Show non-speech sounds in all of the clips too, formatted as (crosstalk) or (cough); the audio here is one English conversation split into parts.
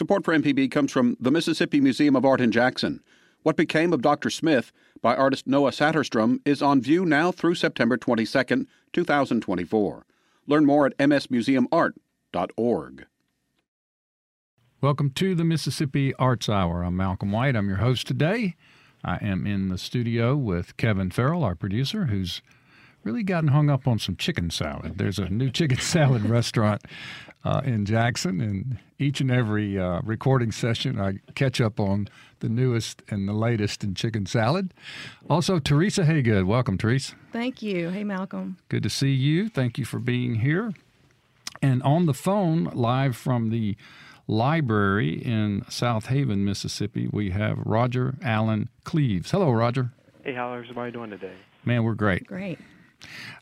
Support for MPB comes from the Mississippi Museum of Art in Jackson. What Became of Dr. Smith by artist Noah Saterstrom is on view now through September 22, 2024. Learn more at msmuseumart.org. Welcome to the Mississippi Arts Hour. I'm Malcolm White. I'm your host today. I am in the studio with Kevin Farrell, our producer, who's really gotten hung up on some chicken salad. There's a new chicken (laughs) salad restaurant uh, in Jackson, and each and every uh, recording session, I catch up on the newest and the latest in chicken salad. Also, Teresa Haygood. Welcome, Teresa. Thank you. Hey, Malcolm. Good to see you. Thank you for being here. And on the phone, live from the library in Southaven, Mississippi, we have Roger Allen Cleaves. Hello, Roger. Hey, how are everybody doing today? Man, we're great. Great.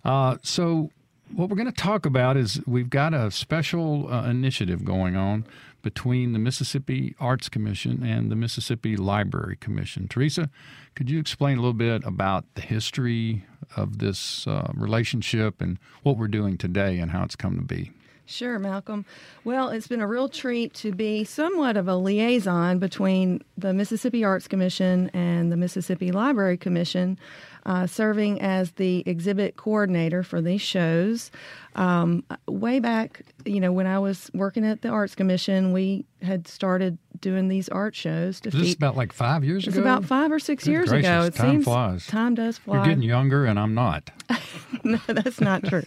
Uh, so, what we're going to talk about is we've got a special uh, initiative going on between the Mississippi Arts Commission and the Mississippi Library Commission. Teresa, could you explain a little bit about the history of this uh, relationship and what we're doing today and how it's come to be? Sure, Malcolm. Well, it's been a real treat to be somewhat of a liaison between the Mississippi Arts Commission and the Mississippi Library Commission, uh, serving as the exhibit coordinator for these shows. Um, way back, you know, when I was working at the Arts Commission, we had started doing these art shows. To this is about like five years it's ago. about five or six Good years gracious, ago. It time seems flies. time does fly. You're getting younger, and I'm not. (laughs) no, that's not true.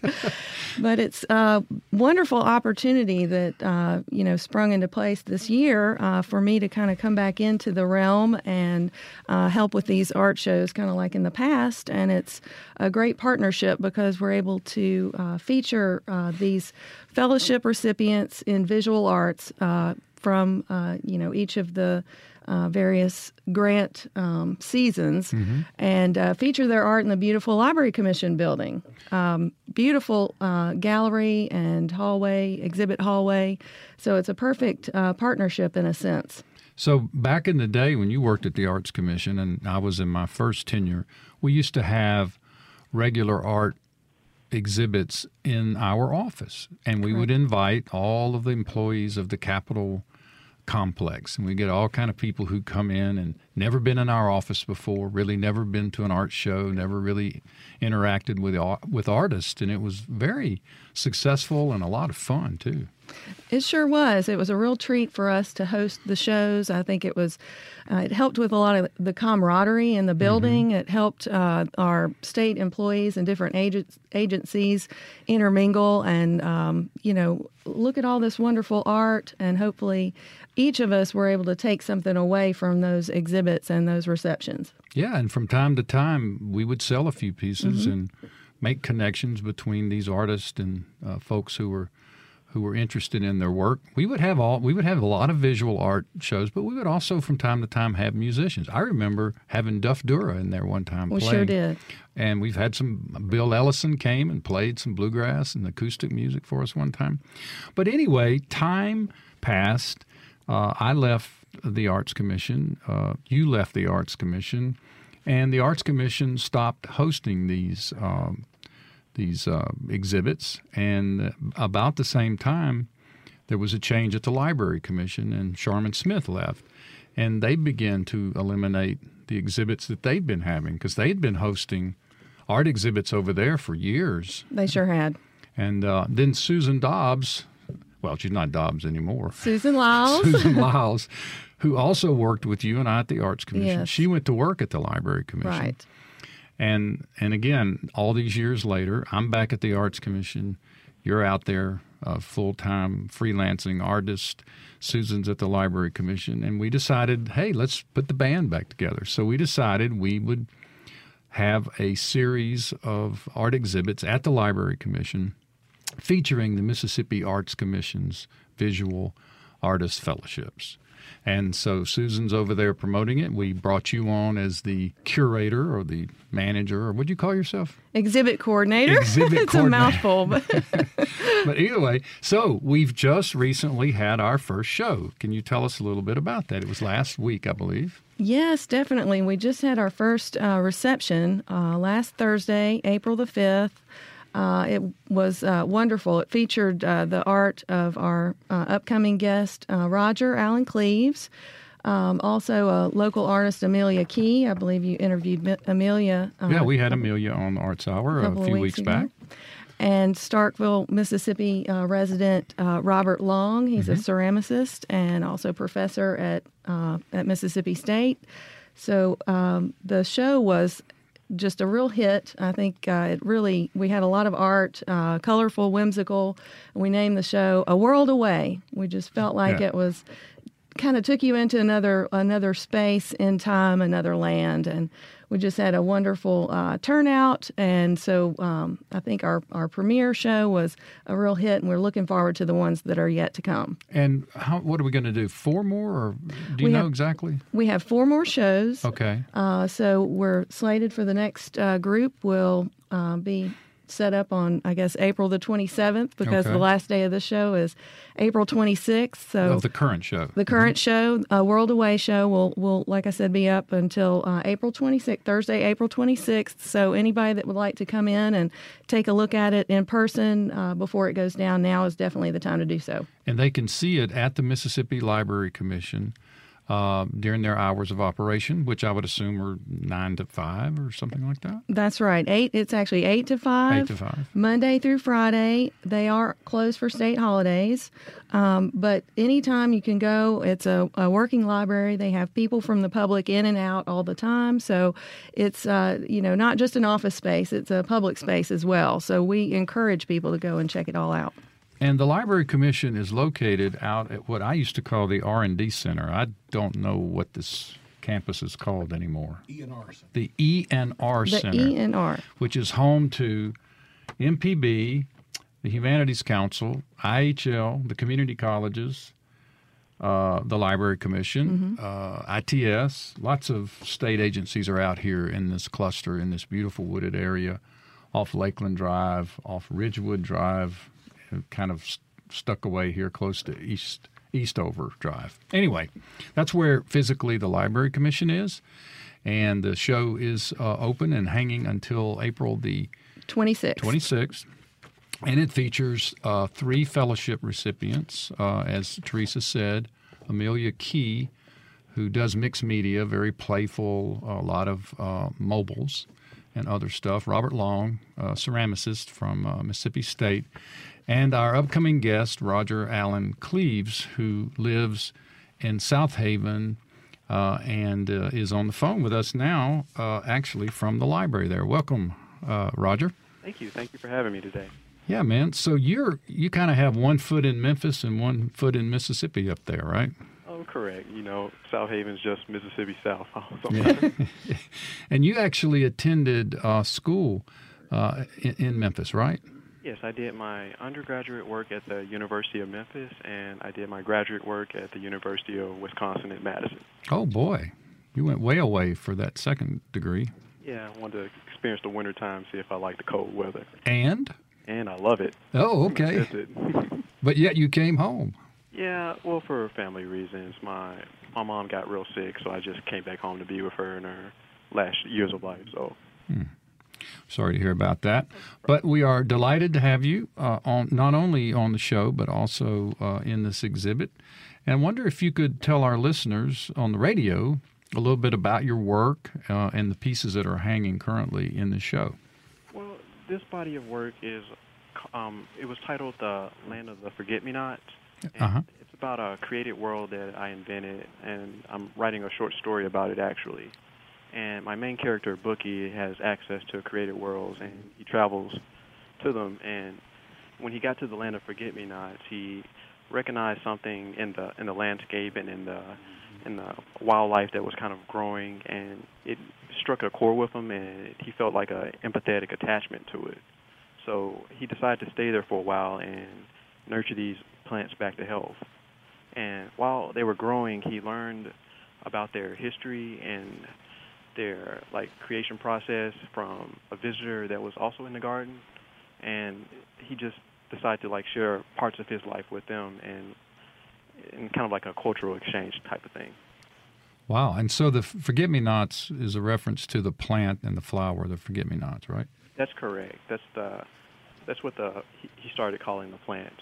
but it's a wonderful opportunity that uh, you know sprung into place this year uh, for me to kind of come back into the realm and uh, help with these art shows, kind of like in the past. And it's a great partnership because we're able to uh, feature uh, these fellowship recipients in visual arts uh, from you know each of the uh, various grant um, seasons Mm-hmm. and uh, feature their art in the beautiful Library Commission building. Um, beautiful uh, gallery and hallway, exhibit hallway. So it's a perfect uh, partnership in a sense. So back in the day when you worked at the Arts Commission and I was in my first tenure, we used to have regular art exhibits in our office and we would invite all of the employees of the Capitol complex and we get all kind of people who come in and never been in our office before really never been to an art show never really interacted with with artists and it was very successful and a lot of fun too It sure was. It was a real treat for us to host the shows. I think it was, uh, it helped with a lot of the camaraderie in the building. It helped uh, our state employees and different agencies intermingle and, um, you know, look at all this wonderful art. And hopefully each of us were able to take something away from those exhibits and those receptions. Yeah, and from time to time, we would sell a few pieces and make connections between these artists and uh, folks who were who were interested in their work. We would have all we would have a lot of visual art shows, but we would also from time to time have musicians. I remember having Duff Dorrough in there one time We playing. sure did. And we've had some. Bill Ellison came and played some bluegrass and acoustic music for us one time. But anyway, time passed. Uh, I left the Arts Commission. Uh, you left the Arts Commission, and the Arts Commission stopped hosting these um, these uh, exhibits. And about the same time, there was a change at the Library Commission, and Sharman Smith left, and they began to eliminate the exhibits that they'd been having because they'd been hosting art exhibits over there for years. They sure had. And uh, then Susan Dobbs, well, she's not Dobbs anymore. Susan Lyles. (laughs) Susan Lyles, who also worked with you and I at the Arts Commission. Yes. She went to work at the Library Commission. right. And and again, all these years later, I'm back at the Arts Commission. You're out there, uh, full time freelancing artist. Susan's at the Library Commission, and we decided, hey, let's put the band back together. So we decided we would have a series of art exhibits at the Library Commission featuring the Mississippi Arts Commission's visual artist fellowships. And so Susan's over there promoting it. We brought you on as the curator or the manager, or what do you call yourself? Exhibit coordinator. Exhibit (laughs) it's coordinator. a mouthful, but (laughs) (laughs) But either way, so we've just recently had our first show. Can you tell us a little bit about that? It was last week, I believe. Yes, definitely. We just had our first uh, reception uh, last Thursday, April the 5th. Uh, it was uh, wonderful. It featured uh, the art of our uh, upcoming guest, uh, Roger Allen Cleaves. Um, also, a local artist, Amelia Key. I believe you interviewed Amelia. uh, yeah, we had Amelia on the Arts Hour a, of few weeks weeks, back. and Starkville, Mississippi uh, resident uh, Robert Long. He's a ceramicist and also professor at uh, at Mississippi State. So um, the show was just a real hit. I think uh, it really we had a lot of art, uh, colorful, whimsical. We named the show "A World Away." We just felt like Yeah. it was kind of took you into another another space in time, another land, and we just had a wonderful uh, turnout. And so um, I think our our premiere show was a real hit, and we're looking forward to the ones that are yet to come. And how, what are we going to do? Four more, or do you We know have- exactly? We have four more shows. Okay. Uh, so we're slated for the next uh, group will uh, be set up on I guess April the 27th because Okay. the last day of the show is April 26th. So Of the current show. The current show, uh, World Away show, will will like I said be up until uh, April 26th, Thursday, April 26th. So anybody that would like to come in and take a look at it in person uh, before it goes down, now is definitely the time to do so. and they can see it at the Mississippi Library Commission uh, during their hours of operation, which I would assume are nine to five or something like that. That's right. Eight. It's actually eight to five. Eight to five. Monday through Friday. They are closed for state holidays, um, but anytime you can go. It's a, a working library. They have people from the public in and out all the time. So it's uh, you know not just an office space; it's a public space as well. So we encourage people to go and check it all out. And the Library Commission is located out at what I used to call the R and D Center. I don't know what this campus is called anymore. The ENR The Center, E and R. which is home to MPB, the Humanities Council, IHL, the community colleges, uh, the Library Commission, uh, ITS. Lots of state agencies are out here in this cluster in this beautiful wooded area off Lakeland Drive, off Ridgewood Drive, kind of st- stuck away here close to East Eastover Drive. Anyway, that's where physically the Library Commission is, and the show is uh, open and hanging until April the 26. 26th. And it features uh, three fellowship recipients, uh, as Teresa said, Amelia Key, who does mixed media, very playful, a lot of uh, mobiles and other stuff. Robert Long, ceramicist from uh, Mississippi State, and our upcoming guest, Roger Allen Cleaves, who lives in Southaven uh, and uh, is on the phone with us now, uh, actually from the library there. Welcome, uh, Roger. Thank you. Thank you for having me today. Yeah, man. So you're you kind of have one foot in Memphis and one foot in Mississippi up there, right? Oh, correct. You know, Southaven's just Mississippi South. (laughs) So- (laughs) And you actually attended uh, school uh, in, in Memphis, right? Yes, I did my undergraduate work at the University of Memphis, and I did my graduate work at the University of Wisconsin at Madison. Oh boy, you went way away for that second degree. Yeah, I wanted to experience the winter time, see if I like the cold weather, And and I love it. oh, okay. (laughs) But yet you came home. yeah, well, for family reasons, my my mom got real sick, so I just came back home to be with her in her last years of life. So hmm. Sorry to hear about that. But we are delighted to have you uh, on not only on the show but also uh, in this exhibit. And I wonder if you could tell our listeners on the radio a little bit about your work uh, and the pieces that are hanging currently in the show. Well, this body of work is, um, it was titled "The Land of the Forget-Me-Nots." Uh-huh. It's about a created world that I invented, and I'm writing a short story about it actually. And my main character, Bookie, has access to created worlds, and he travels to them. And when he got to the land of Forget-Me-Nots, he recognized something in the in the landscape and in the in the wildlife that was kind of growing, and it struck a chord with him, and he felt like a empathetic attachment to it. So he decided to stay there for a while and nurture these plants back to health. And while they were growing, he learned about their history and their like creation process from a visitor that was also in the garden, and he just decided to like share parts of his life with them and in kind of like a cultural exchange type of thing. Wow. And so the forget me nots is a reference to the plant and the flower, the forget me nots, right? That's correct. That's the that's what the he, he started calling the plant.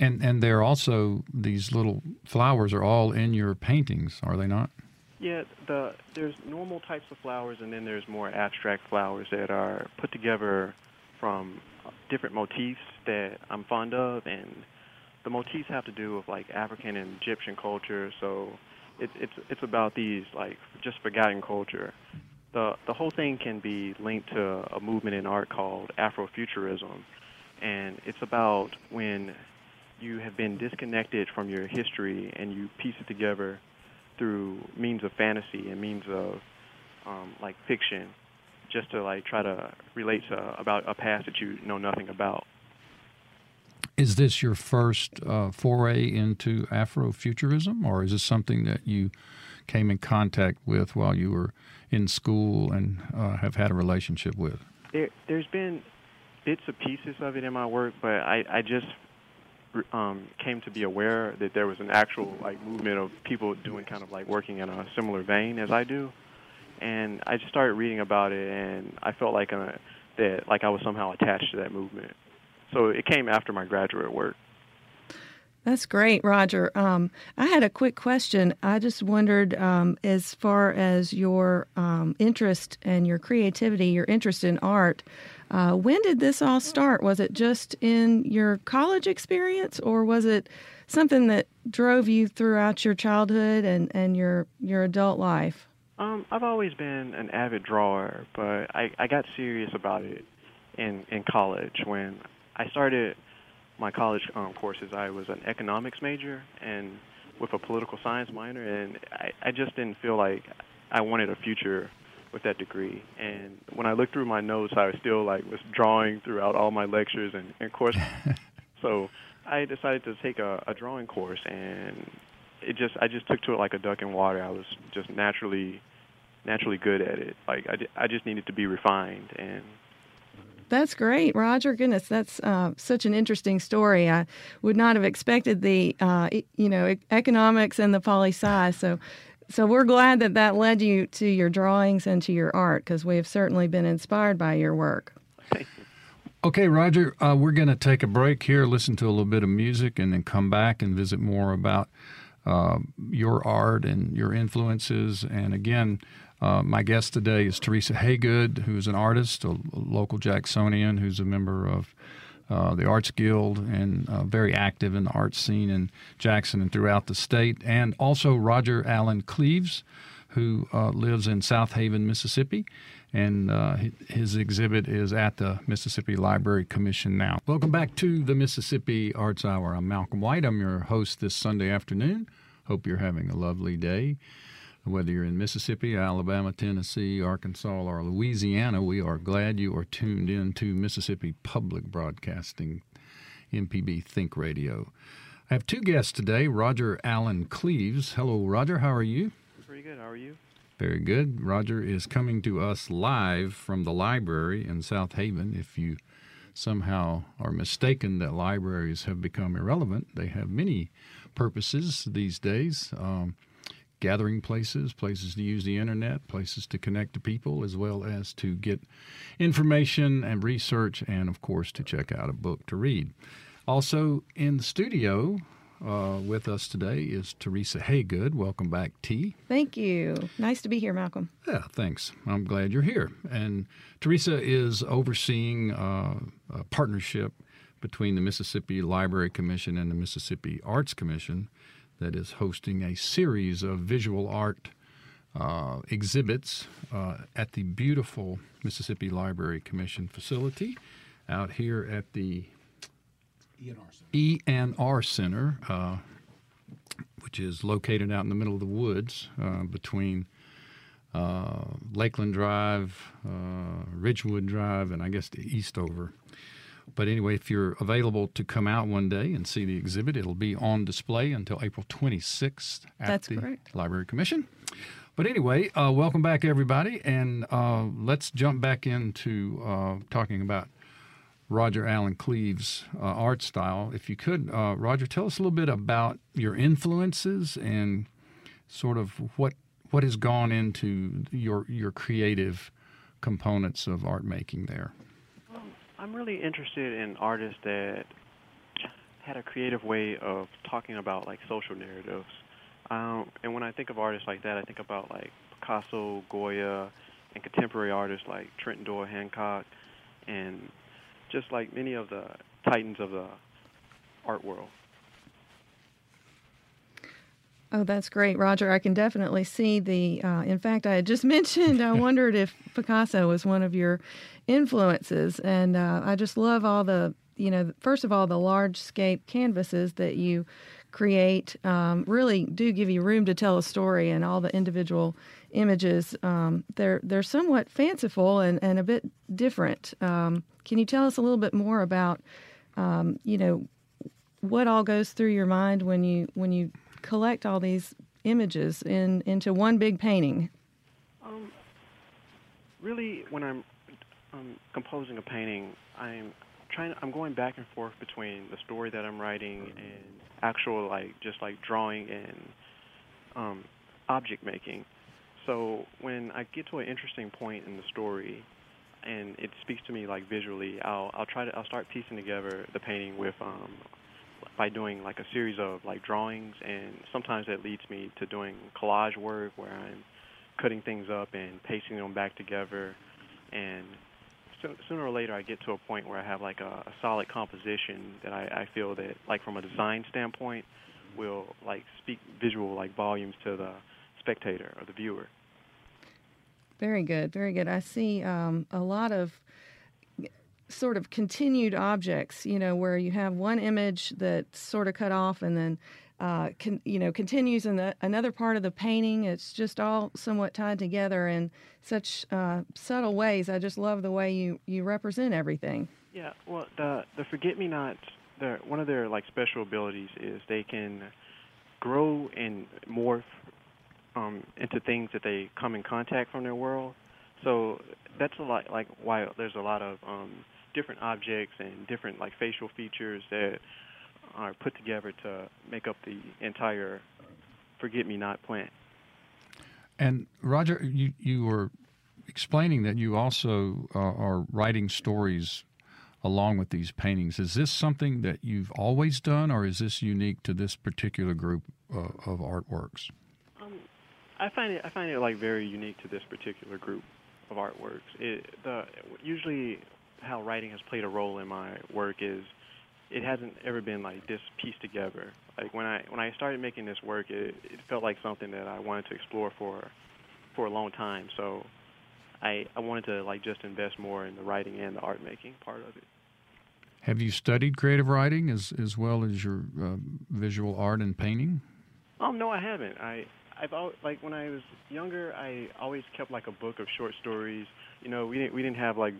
And and they're also these little flowers are all in your paintings, are they not? Yeah, the there's normal types of flowers, and then there's more abstract flowers that are put together from uh, different motifs that I'm fond of, and the motifs have to do with like African and Egyptian culture. So it's it's it's about these like just forgotten culture. The the whole thing can be linked to a movement in art called Afrofuturism, and it's about when you have been disconnected from your history and you piece it together through means of fantasy and means of um, like fiction, just to like try to relate to about a past that you know nothing about. Is this your first uh, foray into Afrofuturism, or is this something that you came in contact with while you were in school and uh, have had a relationship with? There, there's been bits and pieces of it in my work, but I, I just um, came to be aware that there was an actual like movement of people doing kind of like working in a similar vein as I do, and I just started reading about it, and I felt like a, uh, that like I was somehow attached to that movement. So it came after my graduate work. That's great, Roger. Um, I had a quick question. I just wondered, um, as far as your um, interest and your creativity, your interest in art, uh, when did this all start? Was it just in your college experience, or was it something that drove you throughout your childhood and, and your your adult life? Um, I've always been an avid drawer, but I, I got serious about it in in college when I started my college um, courses, I was an economics major and with a political science minor, and I, I just didn't feel like I wanted a future with that degree. And when I looked through my notes, I was still like was drawing throughout all my lectures and, and course. (laughs) so I decided to take a, a drawing course, and it just I just took to it like a duck in water. I was just naturally naturally good at it. Like I, I just needed to be refined and that's great, Roger. Goodness, that's uh, such an interesting story. I would not have expected the, uh, you know, economics and the poli sci. So, so we're glad that that led you to your drawings and to your art because we have certainly been inspired by your work. Okay, Roger, uh, we're going to take a break here, listen to a little bit of music, and then come back and visit more about uh, your art and your influences. And again, uh, my guest today is Teresa Haygood, who's an artist, a, local Jacksonian, who's a member of uh, the Arts Guild and uh, very active in the arts scene in Jackson and throughout the state, and also Roger Allen Cleaves, who uh, lives in Southaven, Mississippi. And uh, his exhibit is at the Mississippi Library Commission now. Welcome back to the Mississippi Arts Hour. I'm Malcolm White. I'm your host this Sunday afternoon. Hope you're having a lovely day. Whether you're in Mississippi, Alabama, Tennessee, Arkansas, or Louisiana, we are glad you are tuned in to Mississippi Public Broadcasting, MPB Think Radio. I have two guests today Roger Allen Cleaves. Hello, Roger. How are you? Pretty good. How are you? Very good. Roger is coming to us live from the library in Southaven. If you somehow are mistaken that libraries have become irrelevant, they have many purposes these days. Um, gathering places, places to use the internet, places to connect to people, as well as to get information and research, and of course to check out a book to read. Also in the studio uh, with us today is Teresa Haygood. Welcome back, T. Thank you. Nice to be here, Malcolm. Yeah, thanks. I'm glad you're here. And Teresa is overseeing uh, a partnership between the Mississippi Library Commission and the Mississippi Arts Commission that is hosting a series of visual art uh, exhibits uh, at the beautiful Mississippi Library Commission facility out here at the ENR Center, uh, which is located out in the middle of the woods uh, between uh, Lakeland Drive, uh, Ridgewood Drive, and I guess the Eastover but anyway, if you're available to come out one day and see the exhibit, it'll be on display until April 26th at That's the correct. Library Commission. But anyway, uh, welcome back, everybody, and uh, let's jump back into uh, talking about Roger Allen Cleaves' uh, art style. If you could, uh, Roger, tell us a little bit about your influences and sort of what what has gone into your your creative components of art making there I'm really interested in artists that had a creative way of talking about like social narratives. Um, and when I think of artists like that, I think about like Picasso, Goya, and contemporary artists like Trenton Doyle Hancock, and just like many of the titans of the art world. Oh, that's great, Roger. I can definitely see the. Uh, in fact, I had just (laughs) mentioned I wondered if Picasso was one of your influences, and uh, I just love all the. You know, first of all, the large scape canvases that you create um, really do give you room to tell a story, and all the individual images um, they're they're somewhat fanciful and, and a bit different. Um, can you tell us a little bit more about, um, you know, what all goes through your mind when you when you collect all these images in into one big painting? Um, really, when I'm um, composing a painting, I'm trying. I'm going back and forth between the story that I'm writing and actual, like, just like drawing and um, object making. So when I get to an interesting point in the story, and it speaks to me like visually, I'll I'll try to I'll start piecing together the painting with um, by doing like a series of like drawings, and sometimes that leads me to doing collage work where I'm cutting things up and pasting them back together. And so, sooner or later, I get to a point where I have like a, a solid composition that I, I feel that, like from a design standpoint, will like speak visual like volumes to the spectator or the viewer. Very good, very good. I see um, a lot of sort of continued objects, you know, where you have one image that's sort of cut off and then, uh, con, you know, continues in the, another part of the painting. It's just all somewhat tied together in such uh, subtle ways. I just love the way you, you represent everything. Yeah, well, the the forget me nots, one of their like special abilities is they can grow and morph um, into things that they come in contact from their world. So that's a lot like why there's a lot of um, different objects and different like facial features that are put together to make up the entire forget me not plant. And Roger, you you were explaining that you also uh, are writing stories along with these paintings. Is this something that you've always done, or is this unique to this particular group uh, of artworks? Um, I find it I find it like very unique to this particular group of artworks. It, the usually how writing has played a role in my work is it hasn't ever been like this pieced together. Like when I when I started making this work, it, it felt like something that I wanted to explore for for a long time. So I I wanted to like just invest more in the writing and the art making part of it. Have you studied creative writing as as well as your uh, visual art and painting? Um, no, I haven't. I I've always, like when I was younger, I always kept like a book of short stories. You know, we didn't we didn't have like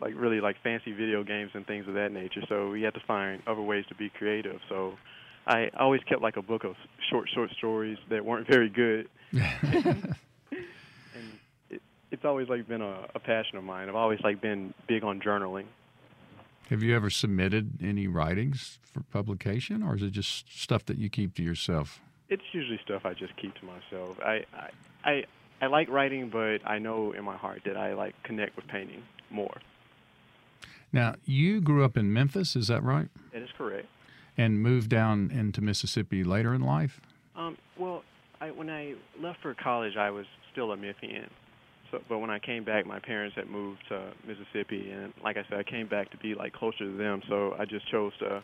like really like fancy video games and things of that nature. So we had to find other ways to be creative. So I always kept like a book of short short stories that weren't (laughs) very good. (laughs) and it, it's always like been a, a passion of mine. I've always like been big on journaling. Have you ever submitted any writings for publication, or is it just stuff that you keep to yourself? It's usually stuff I just keep to myself. I I I, I like writing, but I know in my heart that I like connect with painting more. Now, you grew up in Memphis, is that right? That is correct. And moved down into Mississippi later in life? Um, well, I, when I left for college, I was still a Memphian. So, but when I came back, my parents had moved to Mississippi, and like I said, I came back to be like closer to them. So I just chose to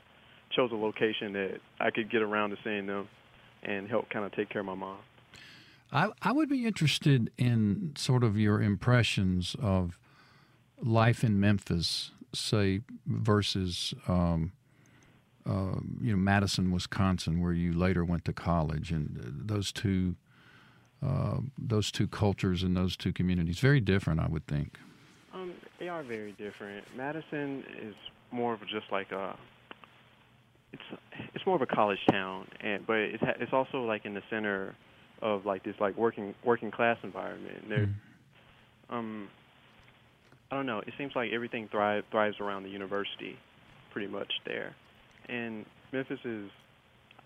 chose a location that I could get around to seeing them and help kind of take care of my mom. I, I would be interested in sort of your impressions of life in Memphis say, versus um, uh, you know Madison, Wisconsin, where you later went to college, and uh, those two uh, those two cultures and those two communities very different, I would think. Um, they are very different. Madison is more of just like a it's it's more of a college town, and but it's it's also like in the center of like this like working working class environment. There, mm-hmm. um, I don't know. It seems like everything thrive, thrives around the university, pretty much there. And Memphis is,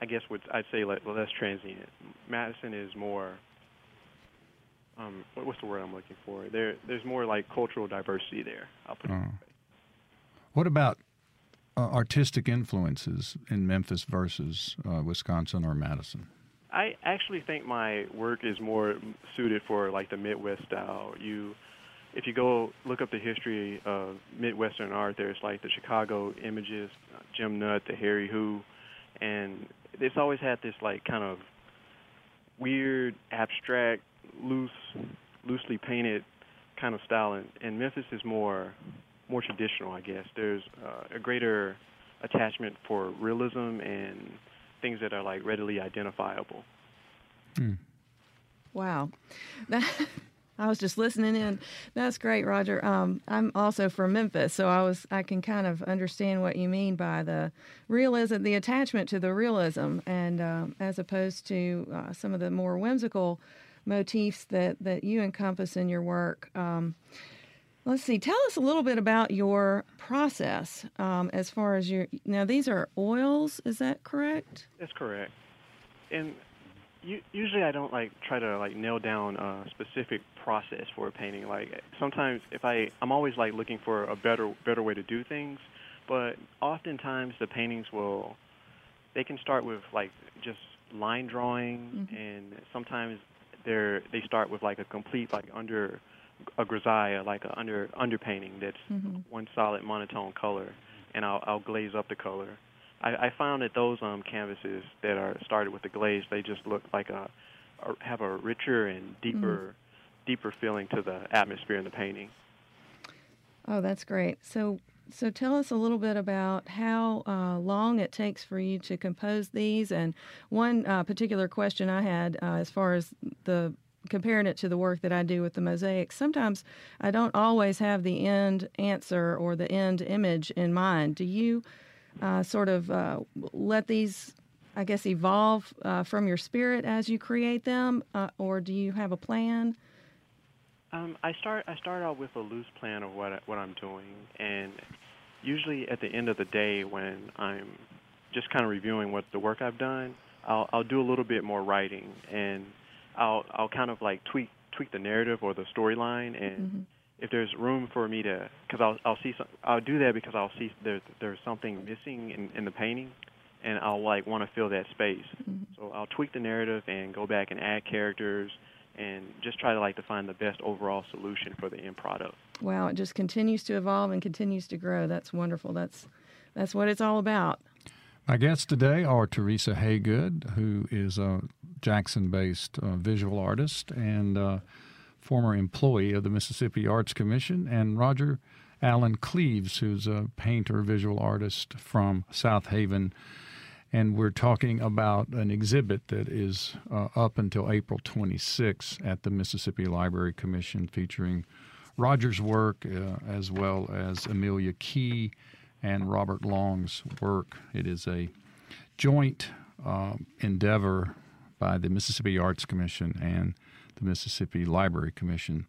I guess, what I'd say like less transient. Madison is more. Um, what's the word I'm looking for? There, there's more like cultural diversity there. I'll put it. What about uh, artistic influences in Memphis versus uh, Wisconsin or Madison? I actually think my work is more suited for like the Midwest style. You, if you go look up the history of Midwestern art, there's like the Chicago Imagists, uh, Jim Nutt, the Hairy Who, and it's always had this like kind of weird, abstract, loose, loosely painted kind of style. And, and Memphis is more more traditional, I guess. There's uh, a greater attachment for realism and things that are like readily identifiable. Hmm. Wow. (laughs) I was just listening in. That's great, Roger. Um, I'm also from Memphis, so I was I can kind of understand what you mean by the realism, the attachment to the realism, and um, as opposed to uh, some of the more whimsical motifs that that you encompass in your work. Um, Let's see. Tell us a little bit about your process um, as far as your. Now, these are oils. Is that correct? That's correct. And usually, I don't like try to like nail down a specific process for a painting. Like sometimes, if I, I'm always like looking for a better better way to do things. But oftentimes, the paintings will, they can start with like just line drawing, mm-hmm. and sometimes they're they start with like a complete like under a grisaille, like a under underpainting that's mm-hmm. one solid monotone color, and I'll, I'll glaze up the color. I, I found that those um, canvases that are started with the glaze, they just look like a, a have a richer and deeper, mm-hmm. deeper feeling to the atmosphere in the painting. Oh, that's great. So, so tell us a little bit about how uh, long it takes for you to compose these. And one uh, particular question I had uh, as far as the comparing it to the work that I do with the mosaics, sometimes I don't always have the end answer or the end image in mind. Do you uh, sort of uh, let these, I guess, evolve uh, from your spirit as you create them, uh, or do you have a plan? Um, I start. I start out with a loose plan of what what I'm doing, and usually at the end of the day, when I'm just kind of reviewing what the work I've done, I'll I'll do a little bit more writing and I'll I'll kind of like tweak tweak the narrative or the storyline, and mm-hmm. If there's room for me to, because I'll I'll see some, I'll do that because I'll see there there's something missing in, in the painting, and I'll like want to fill that space. Mm-hmm. So I'll tweak the narrative and go back and add characters, and just try to like to find the best overall solution for the end product. Wow, it just continues to evolve and continues to grow. That's wonderful. That's that's what it's all about. My guests today are Teresa Haygood, who is a Jackson based uh, visual artist and uh, former employee of the Mississippi Arts Commission, and Roger Allen Cleaves, who's a painter, visual artist from Southaven. And we're talking about an exhibit that is uh, up until April 26 at the Mississippi Library Commission featuring Roger's work uh, as well as Amelia Key and Robert Long's work. It is a joint uh, endeavor by the Mississippi Arts Commission and the Mississippi Library Commission.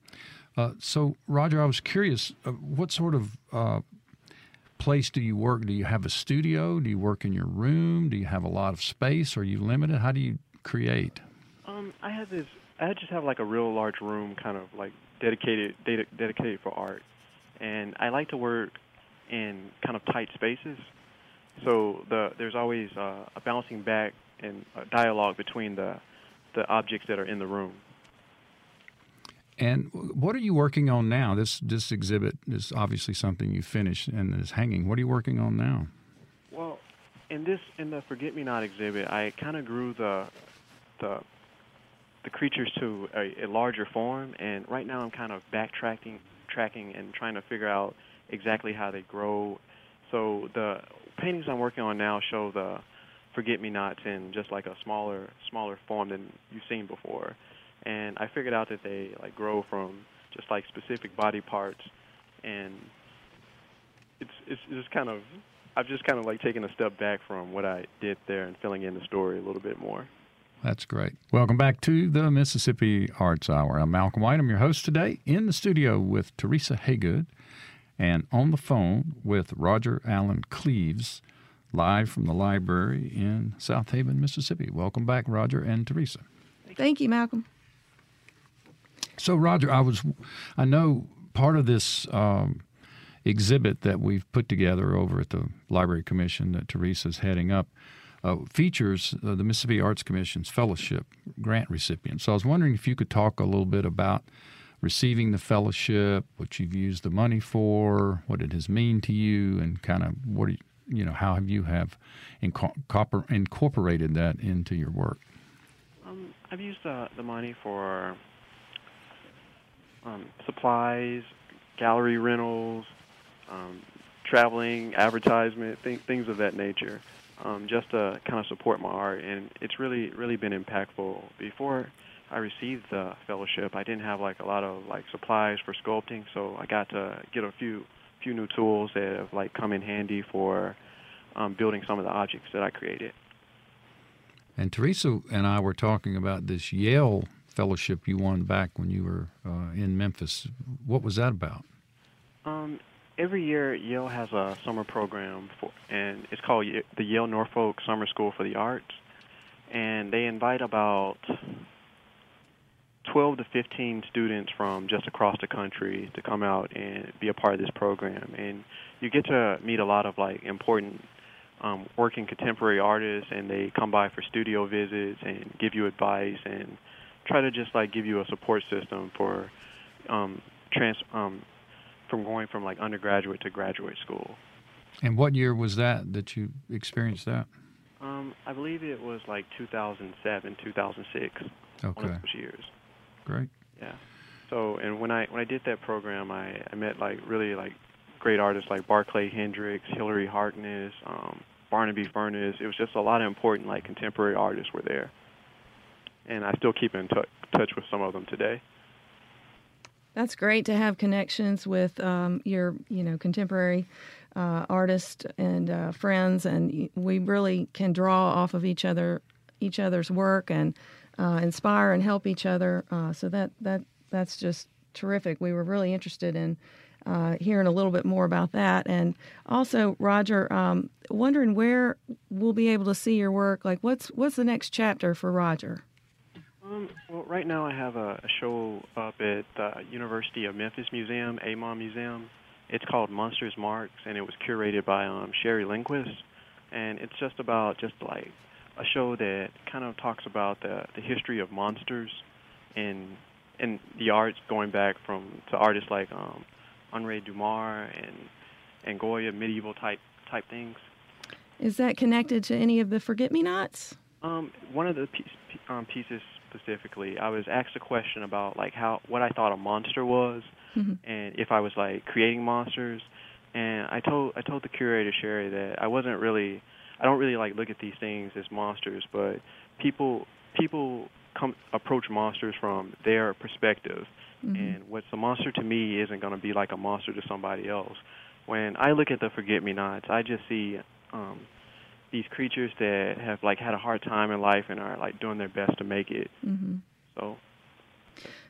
Uh, so, Roger, I was curious, uh, what sort of uh, place do you work? Do you have a studio? Do you work in your room? Do you have a lot of space? Are you limited? How do you create? Um, I have this. I just have like a real large room, kind of like dedicated, dedicated for art, and I like to work in kind of tight spaces. So the, there's always uh, a bouncing back and a dialogue between the, the objects that are in the room. And what are you working on now? This this exhibit is obviously something you finished and is hanging. What are you working on now? Well, in this in the Forget Me Not exhibit, I kind of grew the the the creatures to a, a larger form, and right now I'm kind of backtracking, tracking, and trying to figure out exactly how they grow. So the paintings I'm working on now show the forget-me-nots in just like a smaller smaller form than you've seen before. And I figured out that they like grow from just like specific body parts and it's it's just kind of I've just kind of like taken a step back from what I did there and filling in the story a little bit more. That's great. Welcome back to the Mississippi Arts Hour. I'm Malcolm White. I'm your host today in the studio with Teresa Haygood and on the phone with Roger Allen Cleaves, live from the library in Southaven, Mississippi. Welcome back, Roger and Teresa. Thank you, Malcolm. So, Roger, I was, I know part of this um, exhibit that we've put together over at the Library Commission that Teresa's heading up uh, features uh, the Mississippi Arts Commission's fellowship grant recipients. So I was wondering if you could talk a little bit about receiving the fellowship, what you've used the money for, what it has mean to you, and kind of what you, you know how have you have incorporated that into your work. Um, I've used uh, the money for um, supplies, gallery rentals, um, traveling, advertisement, th- things of that nature, um, just to kind of support my art. And it's really, really been impactful. Before I received the fellowship, I didn't have like a lot of like supplies for sculpting, so I got to get a few, few new tools that have like come in handy for um, building some of the objects that I created. And Teresa and I were talking about this Yale fellowship you won back when you were uh, in Memphis. What was that about? Um, every year, Yale has a summer program, for, and it's called the Yale Norfolk Summer School for the Arts. And they invite about 12 to 15 students from just across the country to come out and be a part of this program. And you get to meet a lot of like important um, working contemporary artists, and they come by for studio visits and give you advice and try to just like give you a support system for um, trans um, from going from like undergraduate to graduate school. And what year was that that you experienced that? Um, I believe it was like 2007, 2006. Okay. One of those years. Great. Yeah. So, and when I when I did that program, I, I met like really like great artists like Barkley Hendricks, Hilary Harkness, um, Barnaby Furnas. It was just a lot of important like contemporary artists were there and I still keep in t- touch with some of them today. That's great to have connections with um, your, you know, contemporary uh, artists and uh, friends, and we really can draw off of each other, each other's work, and uh, inspire and help each other. Uh, so that that that's just terrific. We were really interested in uh, hearing a little bit more about that, and also Roger, um, wondering where we'll be able to see your work. Like, what's what's the next chapter for Roger? Um, well, right now I have a, a show up at the University of Memphis Museum, Amon Museum. It's called Monsters Marks, and it was curated by um, Sherry Lindquist. And it's just about just like a show that kind of talks about the the history of monsters and and the arts going back from to artists like um, Henri Dumas and and Goya, medieval type type things. Is that connected to any of the Forget Me Nots? Um, one of the piece, um, pieces specifically, I was asked a question about like how what I thought a monster was, mm-hmm. and if I was like creating monsters. And I told I told the curator Sherry that I wasn't really I don't really like look at these things as monsters, but people people come approach monsters from their perspective, mm-hmm. and what's a monster to me isn't going to be like a monster to somebody else. When I look at the forget me nots, I just see um, these creatures that have like had a hard time in life and are like doing their best to make it. Mm-hmm. So.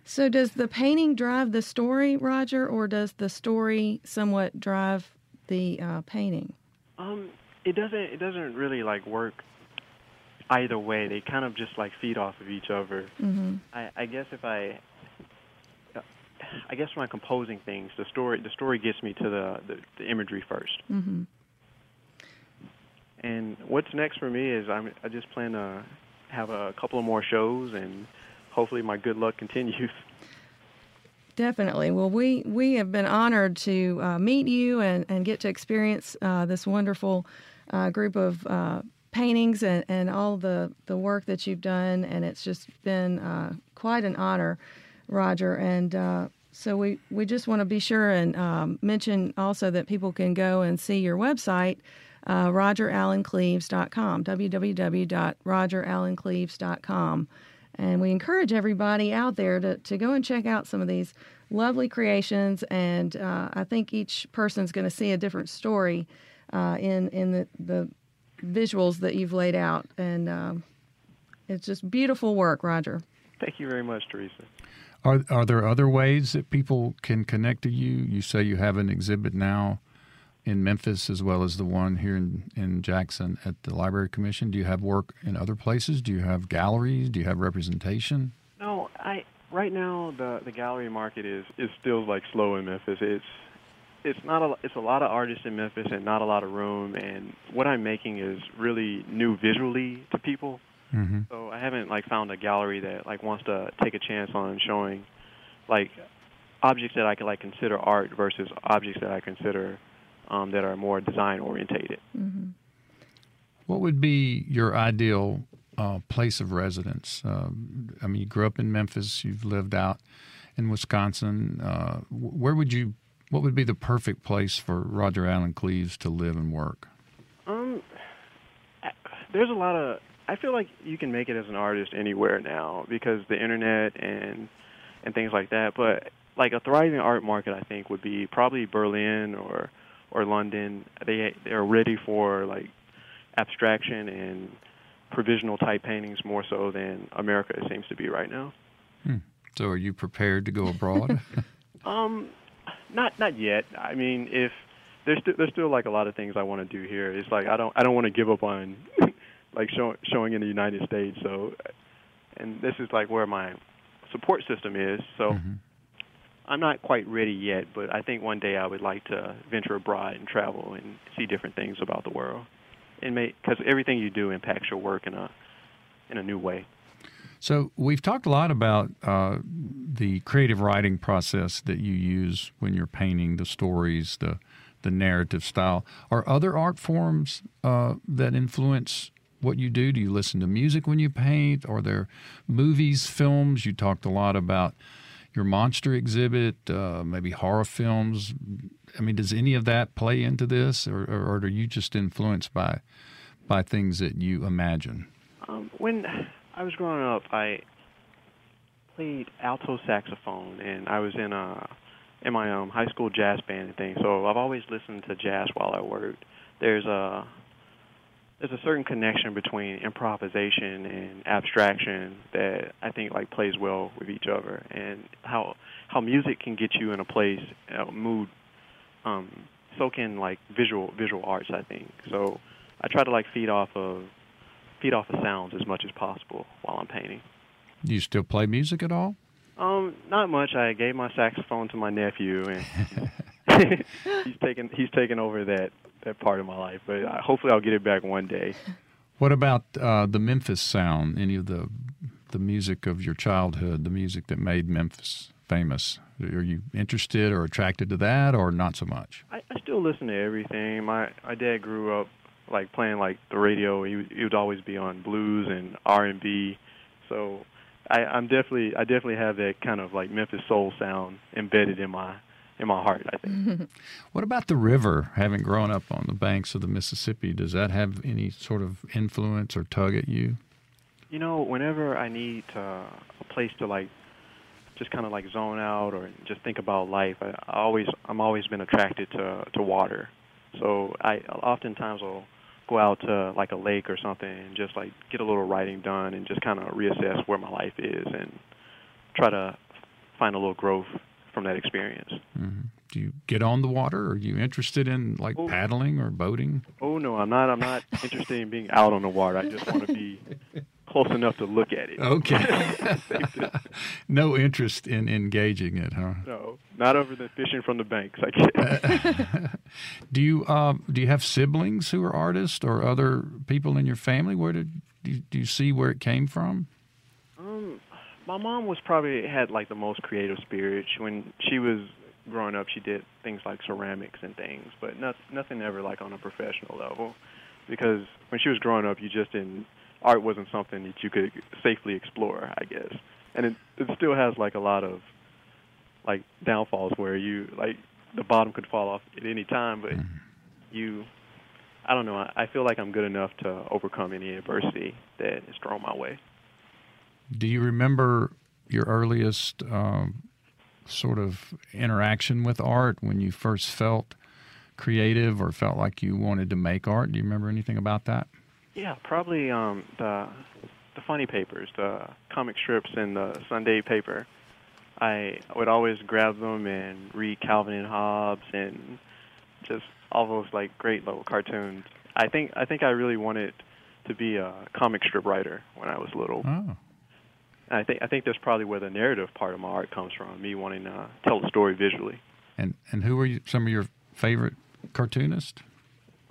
So does the painting drive the story, Roger, or does the story somewhat drive the uh, painting? Um, it doesn't. It doesn't really like work either way. They kind of just like feed off of each other. Mm-hmm. I, I guess if I I guess when I'm composing things, the story the story gets me to the the, the imagery 1st mm-hmm. And what's next for me is I'm, I just plan to have a couple of more shows, and hopefully my good luck (laughs) continues. Definitely. Well, we, we have been honored to uh, meet you and, and get to experience uh, this wonderful uh, group of uh, paintings and, and all the, the work that you've done. And it's just been uh, quite an honor, Roger. And uh, so we, we just want to be sure and um, mention also that people can go and see your website uh, rogerallencleaves.com, www.rogerallencleaves.com. And we encourage everybody out there to, to go and check out some of these lovely creations. And uh, I think each person's going to see a different story uh, in, in the, the visuals that you've laid out. And um, it's just beautiful work, Roger. Thank you very much, Teresa. Are, are there other ways that people can connect to you? You say you have an exhibit now in Memphis as well as the one here in, in Jackson at the Library Commission? Do you have work in other places? Do you have galleries? Do you have representation? No, I right now the the gallery market is is still like slow in Memphis. It's it's not a it's a lot of artists in Memphis and not a lot of room. And what I'm making is really new visually to people. Mm-hmm. So I haven't like found a gallery that like wants to take a chance on showing like objects that I can like consider art versus objects that I consider um, that are more design orientated. Mm-hmm. What would be your ideal uh, place of residence? Uh, I mean, you grew up in Memphis. You've lived out in Wisconsin. Uh, where would you? What would be the perfect place for Roger Allen Cleaves to live and work? Um, there's a lot of. I feel like you can make it as an artist anywhere now because the internet and and things like that. But like a thriving art market, I think would be probably Berlin or or London. They they're ready for like abstraction and provisional type paintings more so than America seems to be right now. Hmm. So, are you prepared to go abroad? (laughs) (laughs) um, not not yet. I mean, if there's st- there's still like a lot of things I want to do here. It's like I don't I don't want to give up on (laughs) like show, showing in the United States. So, and this is like where my support system is. So. Mm-hmm. I'm not quite ready yet, but I think one day I would like to venture abroad and travel and see different things about the world, and because everything you do impacts your work in a in a new way. So we've talked a lot about uh, the creative writing process that you use when you're painting the stories, the the narrative style. Are other art forms uh, that influence what you do? Do you listen to music when you paint? Are there movies, films? You talked a lot about your monster exhibit, uh, maybe horror films. I mean, does any of that play into this, or, or, or are you just influenced by by things that you imagine? Um, when I was growing up, I played alto saxophone, and I was in a in my um, high school jazz band and things. So I've always listened to jazz while I worked. There's a there's a certain connection between improvisation and abstraction that I think like plays well with each other, and how how music can get you in a place, a mood. Um, so can like visual visual arts. I think so. I try to like feed off of feed off of sounds as much as possible while I'm painting. Do you still play music at all? Um, not much. I gave my saxophone to my nephew, and (laughs) (laughs) he's taken he's taken over that that part of my life. But hopefully, I'll get it back one day. (laughs) What about uh, the Memphis sound? Any of the the music of your childhood, the music that made Memphis famous? Are you interested or attracted to that, or not so much? I, I still listen to everything. My my dad grew up like playing like the radio. He he would always be on blues and R and B. So I, I'm definitely I definitely have that kind of like Memphis soul sound embedded in my in my heart. I think. (laughs) what about the river? Having grown up on the banks of the Mississippi, does that have any sort of influence or tug at you? You know, whenever I need uh, a place to like just kind of like zone out or just think about life, I, I always I'm always been attracted to to water. So I oftentimes will go out to like a lake or something and just like get a little writing done and just kind of reassess where my life is and try to find a little growth from that experience. Mm-hmm. Do you get on the water? Are you interested in like oh. paddling or boating? Oh no, I'm not. I'm not (laughs) interested in being out on the water. I just want to be close enough to look at it. Okay. (laughs) no interest in engaging it, huh? No, not over the fishing from the banks. I guess. (laughs) do you uh, do you have siblings who are artists or other people in your family? Where did do you, do you see where it came from? My mom was probably had like the most creative spirit. She, when she was growing up, she did things like ceramics and things, but not, nothing ever like on a professional level. Because when she was growing up, you just didn't art wasn't something that you could safely explore, I guess. And it it still has like a lot of like downfalls where you like the bottom could fall off at any time, but mm-hmm. you I don't know, I, I feel like I'm good enough to overcome any adversity that is thrown my way. Do you remember your earliest um, sort of interaction with art when you first felt creative or felt like you wanted to make art? Do you remember anything about that? Yeah, probably um, the the funny papers, the comic strips in the Sunday paper. I would always grab them and read Calvin and Hobbes and just all those like great little cartoons. I think I think I really wanted to be a comic strip writer when I was little. Oh. I think I think that's probably where the narrative part of my art comes from. Me wanting to tell a story visually. And and who are you, some of your favorite cartoonists?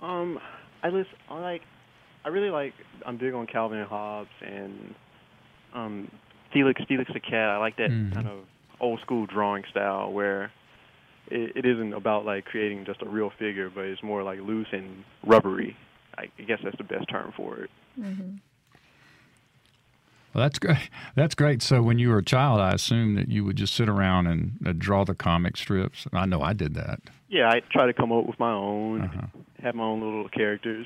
Um, I listen. I like. I really like. I'm big on Calvin and Hobbes and um, Felix Felix the Cat. I like that Mhm. kind of old school drawing style where it, it isn't about like creating just a real figure, but it's more like loose and rubbery. I I guess that's the best term for it. Well, that's great. (laughs) That's great. So when you were a child, I assume that you would just sit around and uh, draw the comic strips. I know I did that. Yeah, I try to come up with my own, Uh-huh. have my own little characters.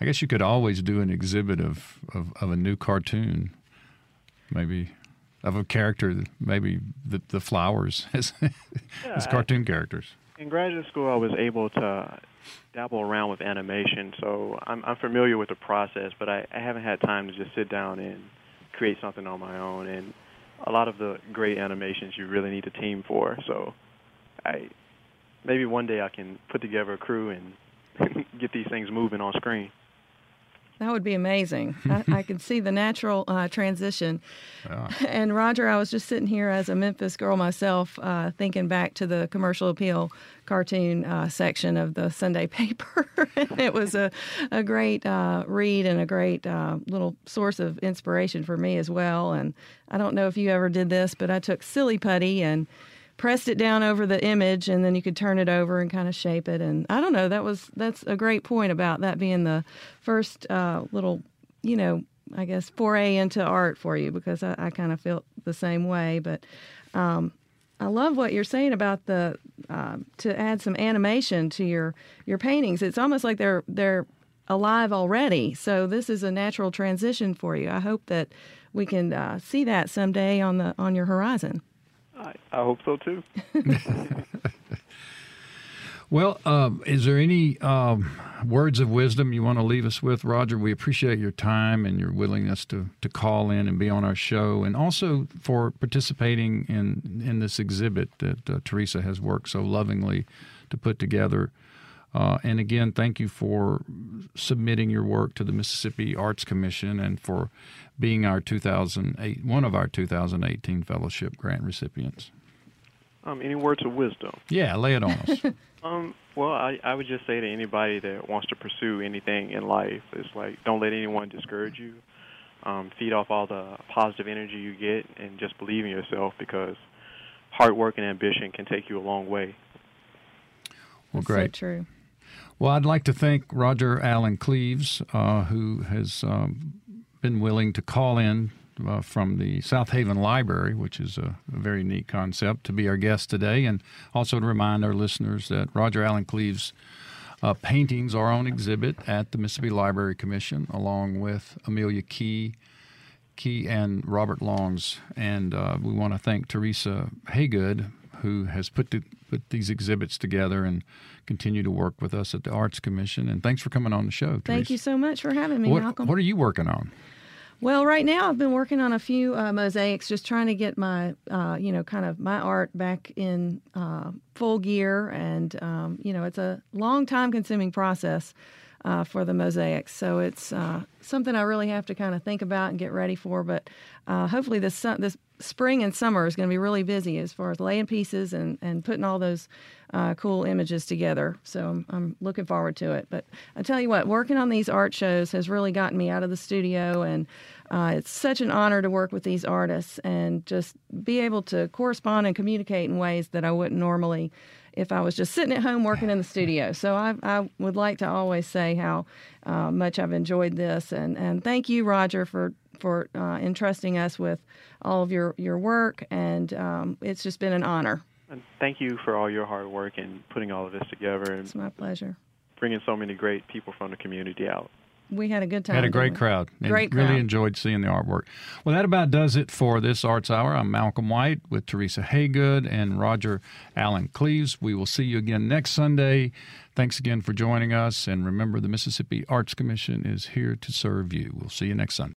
I guess you could always do an exhibit of, of, of a new cartoon, maybe of a character, maybe the, the flowers (laughs) as, as Yeah, cartoon characters. In graduate school, I was able to dabble around with animation, so I'm, I'm familiar with the process, but I, I haven't had time to just sit down and create something on my own. And a lot of the great animations you really need a team for. So I maybe one day I can put together a crew and (laughs) get these things moving on screen. That would be amazing. (laughs) I, I can see the natural uh, transition. Yeah. (laughs) And Roger, I was just sitting here as a Memphis girl myself, uh, thinking back to the commercial appeal cartoon uh, section of the Sunday (laughs) paper. it was a, a great uh, read and a great uh, little source of inspiration for me as well. And I don't know if you ever did this, but I took silly putty and pressed it down over the image and then you could turn it over and kind of shape it and i don't know that was that's a great point about that being the first uh, little you know i guess foray into art for you because i, I kind of felt the same way but um, I love what you're saying about the uh, to add some animation to your your paintings. It's almost like they're they're alive already. So this is a natural transition for you. I hope that we can uh, see that someday on the on your horizon. I, I hope so too. (laughs) Well, um, is there any um, words of wisdom you want to leave us with, Roger? We appreciate your time and your willingness to, to call in and be on our show, and also for participating in in this exhibit that uh, Teresa has worked so lovingly to put together. Uh, and again, thank you for submitting your work to the Mississippi Arts Commission and for being our 2008 one of our 2018 fellowship grant recipients. Um, any words of wisdom? Yeah, lay it on us. (laughs) Um, well, I, I would just say to anybody that wants to pursue anything in life, it's like don't let anyone discourage you. Um, feed off all the positive energy you get, and just believe in yourself because hard work and ambition can take you a long way. Well, great. So great. true. Well, I'd like to thank Roger Allen Cleaves, uh, who has um, been willing to call in uh, from the Southaven Library, which is a, a very neat concept, to be our guest today, and also to remind our listeners that Roger Allen Cleaves' uh, paintings are on exhibit at the Mississippi Library Commission, along with Amelia Key. Key and Robert Longs, and uh, we want to thank Teresa Haygood, who has put the, put these exhibits together and continue to work with us at the Arts Commission. And thanks for coming on the show. Thank you so much for having me, What, Malcolm. what are you working on? Well, right now I've been working on a few uh, mosaics, just trying to get my, uh, you know, kind of my art back in uh, full gear. And, um, you know, it's a long time consuming process uh, for the mosaics. So it's uh, something I really have to kind of think about and get ready for. But uh, hopefully this, this spring and summer is going to be really busy as far as laying pieces and, and putting all those uh, cool images together. So I'm, I'm looking forward to it. But I tell you what, working on these art shows has really gotten me out of the studio, and uh, it's such an honor to work with these artists and just be able to correspond and communicate in ways that I wouldn't normally if I was just sitting at home working in the studio. So I, I would like to always say how uh, much I've enjoyed this, and, and thank you, Roger, for for uh, entrusting us with all of your, your work, and um, it's just been an honor. And thank you for all your hard work and putting all of this together and It's my pleasure. bringing so many great people from the community out. We had a good time. Had a great crowd. Great Really enjoyed seeing the artwork. Well, that about does it for this Arts Hour. I'm Malcolm White with Teresa Haygood and Roger Allen Cleaves. We will see you again next Sunday. Thanks again for joining us. And remember, the Mississippi Arts Commission is here to serve you. We'll see you next Sunday.